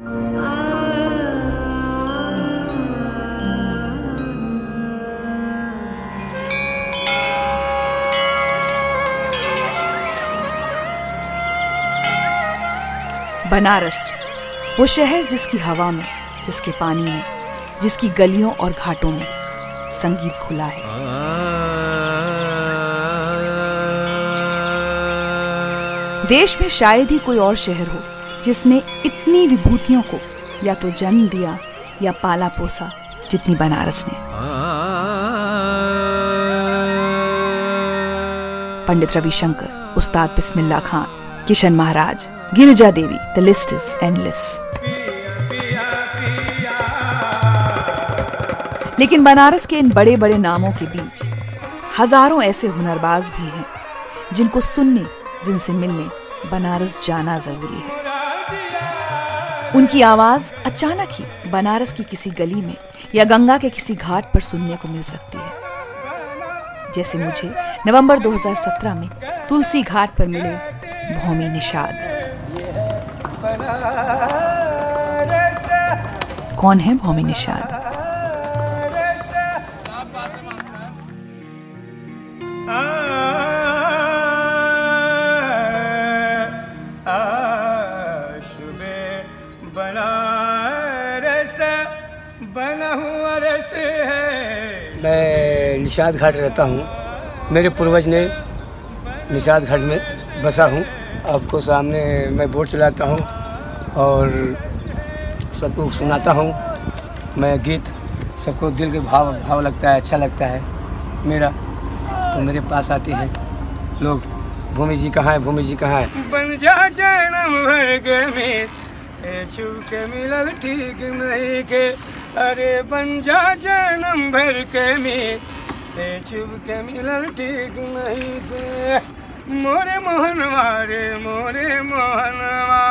बनारस, वो शहर जिसकी हवा में, जिसके पानी में, जिसकी गलियों और घाटों में संगीत खुला है। देश में शायद ही कोई और शहर हो जिसने इतनी विभूतियों को या तो जन्म दिया या पाला पोसा, जितनी बनारस ने। Pandit Ravishankar, Ustad Bismillah Khan, Kishan Maharaj, Girija Devi the list is endless लेकिन बनारस के इन बड़े बड़े नामों के बीच हज़ारों ऐसे हुनरबाज भी हैं, जिनको सुनने, जिनसे मिलने बनारस जाना ज़रूरी है। उनकी आवाज़ अचानक ही बनारस की किसी गली में या गंगा के किसी घाट पर सुनने को मिल सकती है। जैसे मुझे नवंबर 2017 में तुलसी घाट पर मिले भौमी निषाद। कौन है भौमी निषाद? निषाद घाट रहता हूँ। मेरे पूर्वज ने निषाद घाट में बसा हूँ। आपको सामने मैं बोर्ड चलाता हूँ और सबको सुनाता हूँ। मैं गीत, सबको दिल के भाव भाव लगता है अच्छा लगता है। मेरा तो मेरे पास आते हैं। लोग, भूमि जी कहाँ है, भूमि जी कहाँ है? बन जा के मिलल ठीक नहीं के। अरे बन जा जन्म भर के में छुप के मिलल ठीक नहीं के मोरे मोहनवा रे मोरे मोहनवा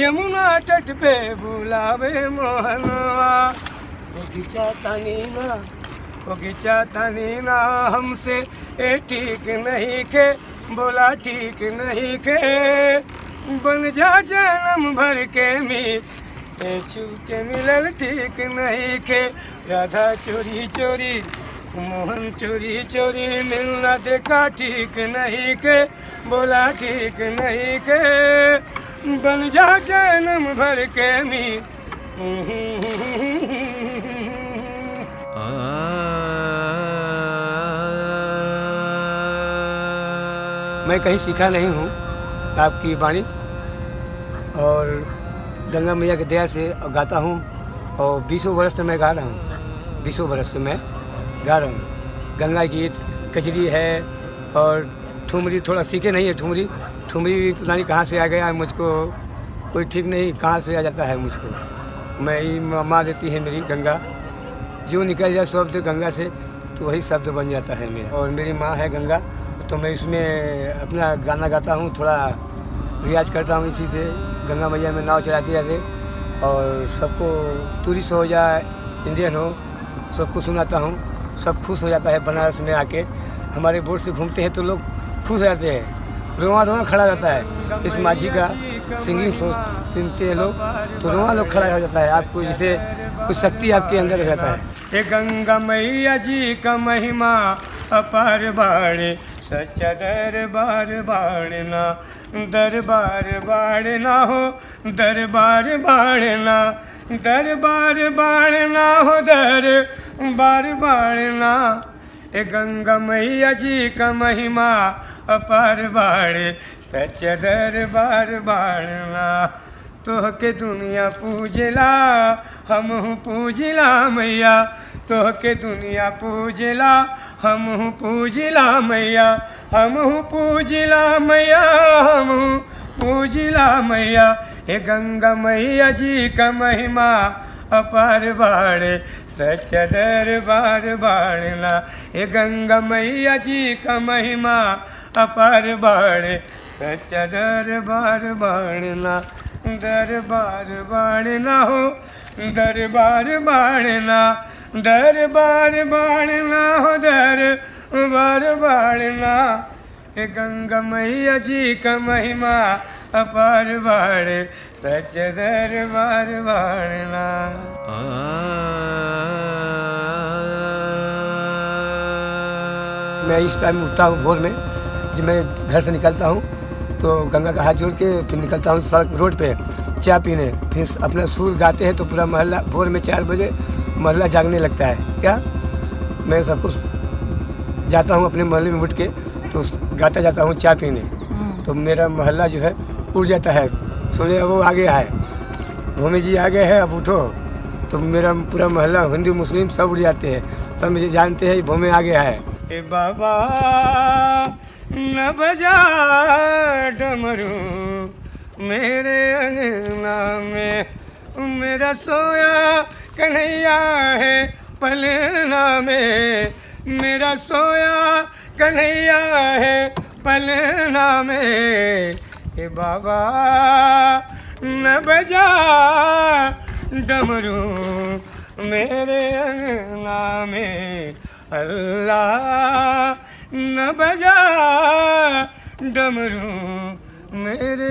यमुना तट पे बुलावे मोहनवा वो। खिंचा तानी ना वो तानी ना, हमसे ए ठीक नहीं के बोला ठीक नहीं के बन जा जन्म भर के मीत छूटे मिलल ठीक नहीं के राधा चोरी चोरी मोहन चोरी चोरी मिलना देखा ठीक नहीं के बोला ठीक नहीं के। बन जा जन्म भर के मी मैं कहीं सीखा नहीं हूँ आपकी वाणी और गंगा मैया की दया से गाता हूँ और बीसों वर्ष से मैं गा रहा हूँ। बीसों वर्ष से मैं गा रहा हूँ गंगा गीत कजरी है और ठुमरी थोड़ा सीखे नहीं है ठुमरी। ठुमरी पता नहीं कहाँ से आ गया, मुझको कोई ठीक नहीं, कहाँ से आ जाता है मुझको। मैं ही माँ देती है मेरी गंगा। जो निकल जाए शब्द गंगा से तो वही शब्द बन जाता है मेरा। और मेरी माँ है गंगा तो मैं इसमें अपना गाना गाता हूँ, थोड़ा रियाज करता हूँ इसी से। गंगा मैया में नाव चलाते जाते, और सबको टूरिस्ट हो या इंडियन हो, सबको सुनाता हूँ। सब खुश हो जाता है बनारस में आके। हमारे बोर्ड से घूमते हैं तो लोग खुश हो जाते हैं। रोवा रोवा खड़ा रहता है। इस माझी का सिंगिंग सुनते हैं लोग तो रोवा लोग खड़ा हो जाता है। आपको जैसे कुछ शक्ति आपके अंदर हो जाता है। गंगा मैया जी का महिमा अपार बाड़े सच्चा दरबार बाड़ना दरबार बाड़ना हो, दरबार बाड़ना दरबार बाड़ना हो दर बार बाड़ना। ए गंगा मैया जी का महिमा अपार बाड़े सच दरबार बाड़ना। तोह के दुनिया पूजला, हम पूजला मैया। तोह के दुनिया पूजला, हम पूजला मैया, हम पूजला मैया, हम पूजला मैया। हे गंगा मैया जी का महिमा, अपार बाड़े सच दरबार बाड़ना हे गंगा मैया जी का महिमा, अपार बाड़े सच दरबार बाड़ना दरबार बाड़ना हो, दरबार बाड़ना दरबार बाड़ना हो दरबार बाड़ना हे गंगा मैया जी का महिमा अपार बाड़े सच दर दरबार बाड़ना मैं इस टाइम उठता हूँ भोर में जब मैं घर से निकलता हूँ तो गंगा का हाथ जोड़ के फिर निकलता हूँ सड़क रोड पे चाय पीने। फिर अपना सुर गाते हैं तो पूरा मोहल्ला भोर में चार बजे मोहल्ला जागने लगता है। क्या? मैं सब कुछ जाता हूँ अपने मोहल्ले में उठ के तो गाता जाता हूँ चाय पीने। तो मेरा मोहल्ला जो है उड़ जाता है। सुने वो आगे आए। भूमि जी आगे है अब उठो। तो मेरा पूरा मोहल्ला हिंदू मुस्लिम सब उड़ जाते हैं। सब मुझे जानते हैं भूमि आगे है ए बाबा न बजा डमरू मेरे अंगना में मेरा सोया कन्हैया है पलना में। मेरा सोया कन्हैया है पलना में। ए बाबा, न बजा डमरू मेरे अंगना में। अल्लाह न बजा डमरू मेरे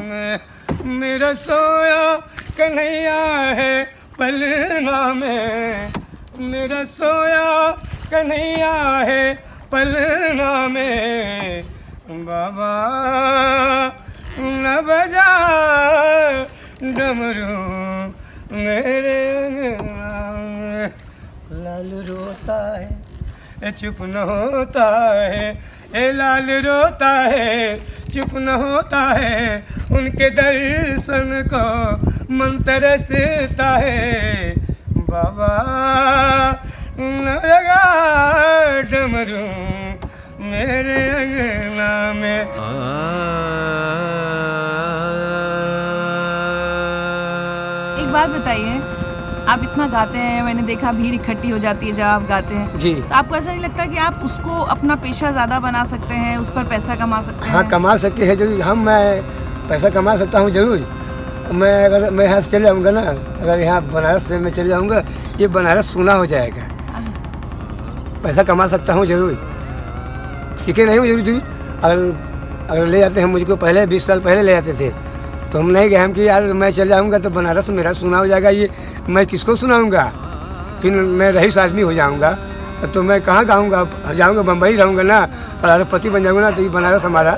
में। मेरा सोया कन्हैया है पलना में। मेरा सोया कन्हैया है पलना में। बाबा, न बजा डमरू मेरे अंगना में। लाल रोता है चुप न होता है ए लाल रोता है चुप न होता है उनके दर्शन को मन तरसता है। बाबा न लगा डमरू मेरे अंगना में। एक बात बताइए आप इतना गाते हैं मैंने देखा भीड़ इकट्ठी हो जाती है जब आप गाते हैं। जी। तो आपको ऐसा नहीं लगता कि आप उसको अपना पेशा ज़्यादा बना सकते हैं उस पर पैसा कमा सकते हैं हाँ? कमा सकते हैं ज़रूर। हम मैं पैसा कमा सकता हूँ ज़रूर। मैं अगर मैं यहाँ से चले जाऊँगा ना अगर यहाँ बनारस से मैं चले जाऊँगा ये बनारस सोना हो जाएगा। पैसा कमा सकता हूँ ज़रूर। सीखे नहीं हूँ ज़रूर ज़रूर। अगर अगर ले जाते हैं मुझको पहले बीस साल पहले ले जाते थे। तो हम नहीं गए हम कि यार मैं चले जाऊँगा तो बनारस मेरा सुना हो जाएगा ये मैं किसको सुनाऊँगा? फिर मैं रईस आदमी हो जाऊँगा। तो मैं कहाँ गाऊँगा? जाऊँगा बम्बई रहूँगा ना? अरबपति बन जाऊँगा ना तो ये बनारस हमारा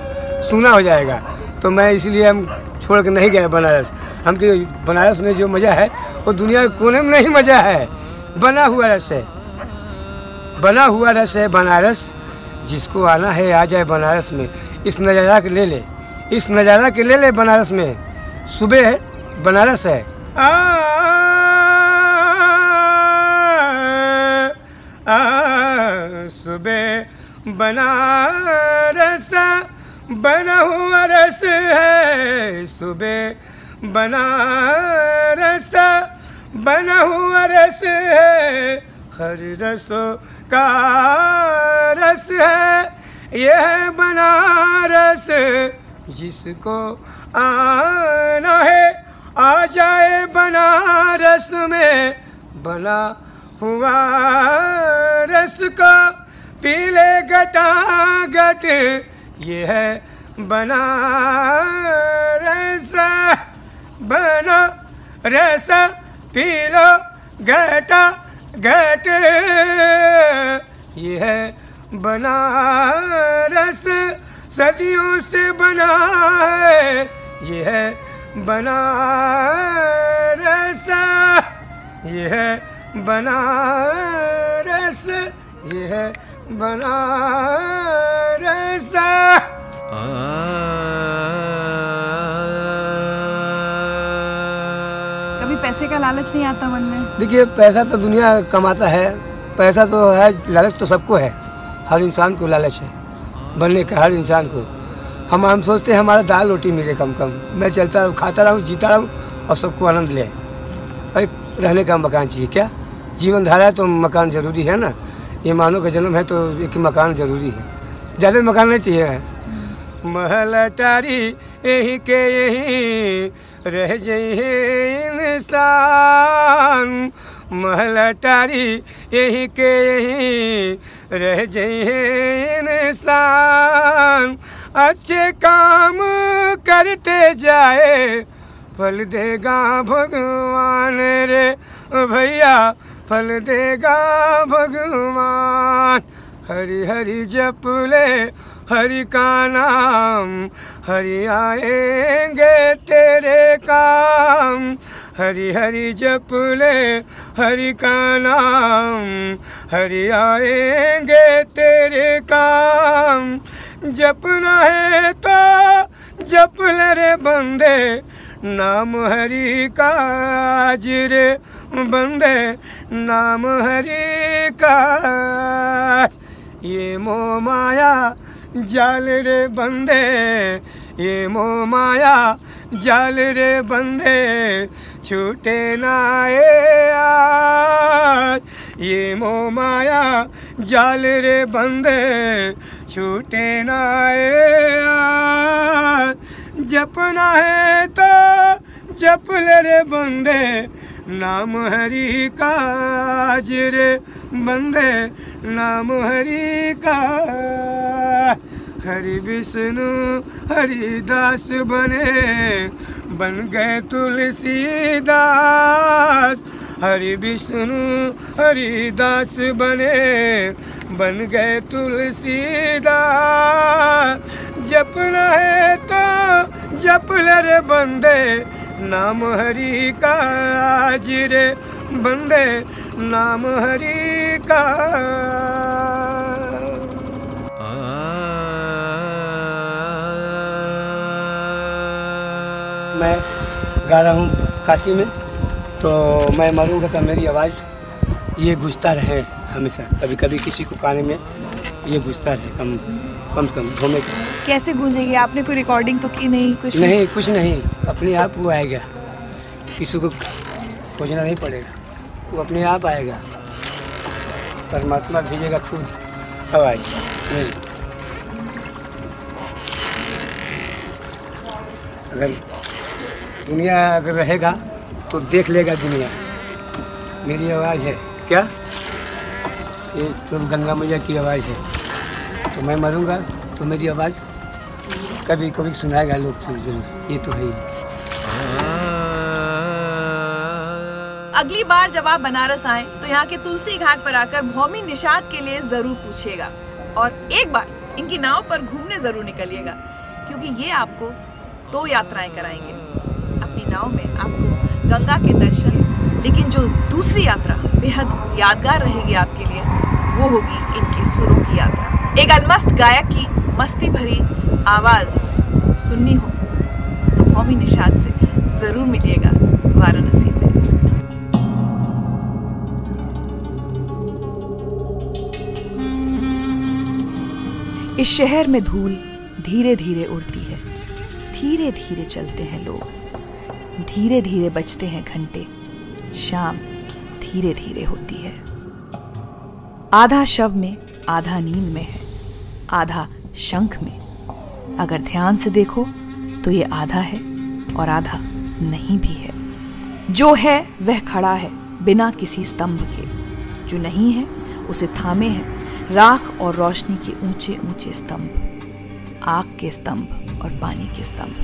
सुना हो जाएगा। तो मैं इसलिए हम छोड़ के नहीं गए बनारस। हम कि बनारस में जो मज़ा है वो दुनिया के कोने में नहीं मज़ा है। बना हुआ रस है। बना हुआ रस है बनारस। जिसको आना है आ जाए बनारस में। इस नज़ारा के ले ले। इस नज़ारा के ले ले बनारस में। सुबह है बनारस है। आ, सुबह बनारस बना हुआ रस है। सुबह बनारस बना हुआ रस है। हर रसों का रस है। यह बनारस जिसको आना है। आ जाए बनारस में, बना हुआ रस का पीले गटा गट ये है बनारस। बना रस पीलो गटा घट ये है बनारस। सदियों से बना है, ये है बनारस। ये है बनारस। ये है बनारस। कभी पैसे का लालच नहीं आता मन में? देखिए पैसा तो दुनिया कमाता है। पैसा तो है लालच तो सबको है। हर इंसान को लालच है। बनने का हर इंसान को। हम हम सोचते हैं हमारा दाल रोटी मिले कम कम। मैं चलता रहूँ खाता रहूँ जीता रहूँ और सबको आनंद ले। रहने का मकान चाहिए क्या? जीवन धारा है तो मकान ज़रूरी है ना? ये मानो का जन्म है तो एक मकान ज़रूरी है। ज़्यादा मकान नहीं चाहिए। महल टारी यही के यही रह जाइए इंसान। महल टारी यही के यही रह जाइए इंसान। अच्छे काम करते जाए, फल देगा भगवान रे भैया। फल देगा भगवान। हरि हरि जप ले, हरि का नाम, हरि आएँगे तेरे काम। हरि हरि जप ले, हरि का नाम, हरि आएँगे तेरे काम। जपना है तो जप ले रे बंदे नाम हरि का आज रे, बंदे, नाम हरि का ये मोह माया जाल रे बंदे, ये मोह माया जाल रे बंदे, छूटे ना ए आज। ये मोह माया जाल रे बंदे, छूटे ना ए आज। जपना है तो जप ले रे बंदे। नाम हरि का आज रे बंदे। नाम हरि का हरि विष्णु हरिदास बने। बन गए तुलसीदास। हरि विष्णु हरिदास बने। बन गए तुलसीदास। जपना है तो जप ले रे बंदे, नाम हरि का आज रे बंदे, नाम हरि का। मैं गा रहा हूँ काशी में तो मैं मरूँगा तो मेरी आवाज़, ये गुजता रहे हमेशा। कभी कभी किसी को गाने में ये गुजता रहे, कम कम से कम घूमे कैसे गूंजेगी? आपने कोई रिकॉर्डिंग तो की नहीं, कुछ नहीं? नहीं, कुछ नहीं। अपने आप वो आएगा। किसी को खोजना नहीं पड़ेगा। वो अपने आप आएगा। परमात्मा भेजेगा खुद। आवाज़ मेरी अगर दुनिया अगर रहेगा तो देख लेगा दुनिया। मेरी आवाज़ है। क्या? ये तो गंगा मैया की आवाज़ है। तो मैं मरूँगा तो मेरी आवाज़ कभी कभी सुनाएगा लोग ज़रूर, ये तो है। अगली बार जब आप बनारस आए तो यहाँ के तुलसी घाट पर आकर भौमी निषाद के लिए ज़रूर पूछिएगा। और एक बार इनकी नाव पर घूमने ज़रूर निकलिएगा, क्योंकि ये आपको दो यात्राएँ कराएँगे। अपनी नाव में आपको गंगा के दर्शन, लेकिन जो दूसरी यात्रा, बेहद यादगार रहेगी आपके लिए, वो होगी इनके सुरों की यात्रा। एक अलमस्त गायक की मस्ती भरी आवाज़ सुननी हो तो भौमी निषाद से ज़रूर मिलिएगा वाराणसी में। इस शहर में धूल धीरे धीरे उड़ती है धीरे धीरे चलते हैं लोग धीरे धीरे बजते हैं घंटे, शाम धीरे धीरे होती है। आधा शव में, आधा नींद में है, आधा शंख में अगर ध्यान से देखो तो ये आधा है और आधा नहीं भी है। जो है, वह खड़ा है बिना किसी स्तंभ के। जो नहीं है, उसे थामे है राख और रोशनी के ऊँचे ऊँचे स्तंभ, आग के स्तंभ और पानी के स्तंभ,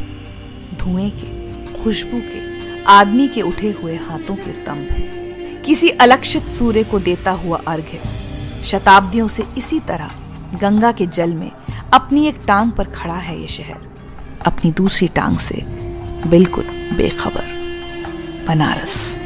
धुएँ के, खुशबू के, आदमी के उठे हुए हाथों के स्तंभ। किसी अलक्षित सूर्य को देता हुआ अर्घ्य, शताब्दियों से इसी तरह गंगा के जल में अपनी एक टांग पर खड़ा है ये शहर। अपनी दूसरी टांग से बिल्कुल बेखबर। बनारस।